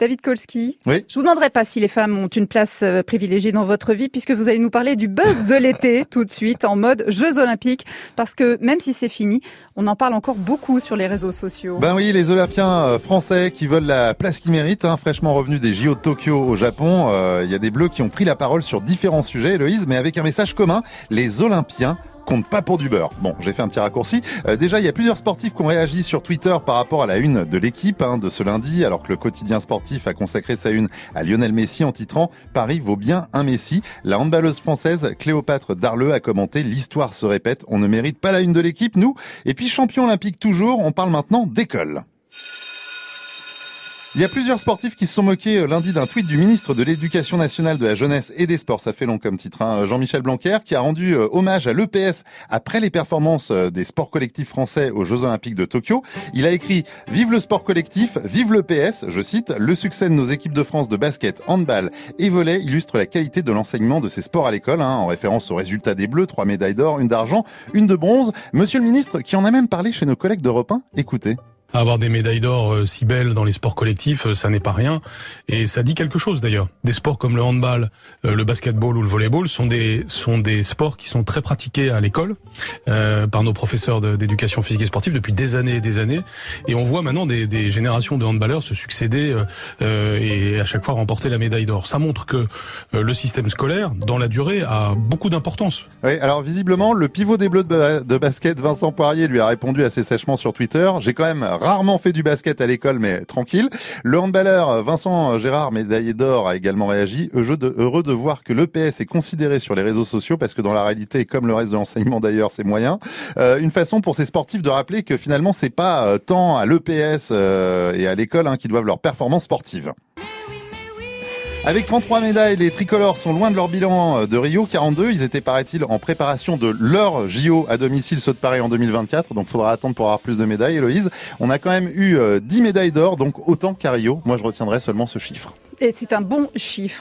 David Kolski, Oui. je vous demanderai pas si les femmes ont une place euh, privilégiée dans votre vie, puisque vous allez nous parler du buzz de l'été tout de suite en mode Jeux Olympiques, parce que même si c'est fini, on en parle encore beaucoup sur les réseaux sociaux. Ben oui, les Olympiens euh, français qui veulent la place qu'ils méritent, hein, fraîchement revenus des JO de Tokyo au Japon. euh, Il y a des Bleus qui ont pris la parole sur différents sujets, Héloïse, mais avec un message commun, les Olympiens comptent pas pour du beurre. Bon, j'ai fait un petit raccourci. Euh, déjà, il y a plusieurs sportifs qui ont réagi sur Twitter par rapport à la une de l'équipe hein, de ce lundi, alors que le quotidien sportif a consacré sa une à Lionel Messi en titrant Paris vaut bien un Messi. La handballeuse française Cléopâtre Darleux a commenté L'histoire se répète, on ne mérite pas la une de l'équipe, nous. Et puis champion olympique toujours, on parle maintenant d'école. Il y a plusieurs sportifs qui se sont moqués euh, lundi d'un tweet du ministre de l'Éducation nationale, de la jeunesse et des sports, ça fait long comme titre, hein, Jean-Michel Blanquer, qui a rendu euh, hommage à l'EPS après les performances euh, des sports collectifs français aux Jeux Olympiques de Tokyo. Il a écrit « Vive le sport collectif, vive l'EPS », je cite, « Le succès de nos équipes de France de basket, handball et volley illustre la qualité de l'enseignement de ces sports à l'école, hein, en référence aux résultats des Bleus, trois médailles d'or, une d'argent, une de bronze. Monsieur le ministre, qui en a même parlé chez nos collègues d'Europe 1, écoutez. Avoir des médailles d'or euh, si belles dans les sports collectifs, euh, ça n'est pas rien. Et ça dit quelque chose d'ailleurs. Des sports comme le handball, euh, le basketball ou le volleyball sont des sont des sports qui sont très pratiqués à l'école euh, par nos professeurs d'éducation physique et sportive depuis des années et des années. Et on voit maintenant des, des générations de handballeurs se succéder euh, et à chaque fois remporter la médaille d'or. Ça montre que le système scolaire, dans la durée, a beaucoup d'importance. Oui, alors visiblement, le pivot des Bleus de, de basket, Vincent Poirier, lui a répondu assez sèchement sur Twitter. J'ai quand même rarement fait du basket à l'école, mais tranquille. Le handballeur Vincent Gérard, médaillé d'or, a également réagi. Heureux de, voir que l'EPS est considéré sur les réseaux sociaux, parce que dans la réalité, comme le reste de l'enseignement d'ailleurs, c'est moyen. Euh, une façon pour ces sportifs de rappeler que finalement, c'est pas euh, tant à l'EPS euh, et à l'école hein, qui doivent leur performance sportive. Avec 33 médailles, les tricolores sont loin de leur bilan euh, de Rio 42. Ils étaient, paraît-il, en préparation de leur JO à domicile saut de Paris en 2024. Donc, faudra attendre pour avoir plus de médailles. Héloïse, on a quand même eu euh, 10 médailles d'or, donc autant qu'à Rio. Moi, je retiendrai seulement ce chiffre. Et c'est un bon chiffre.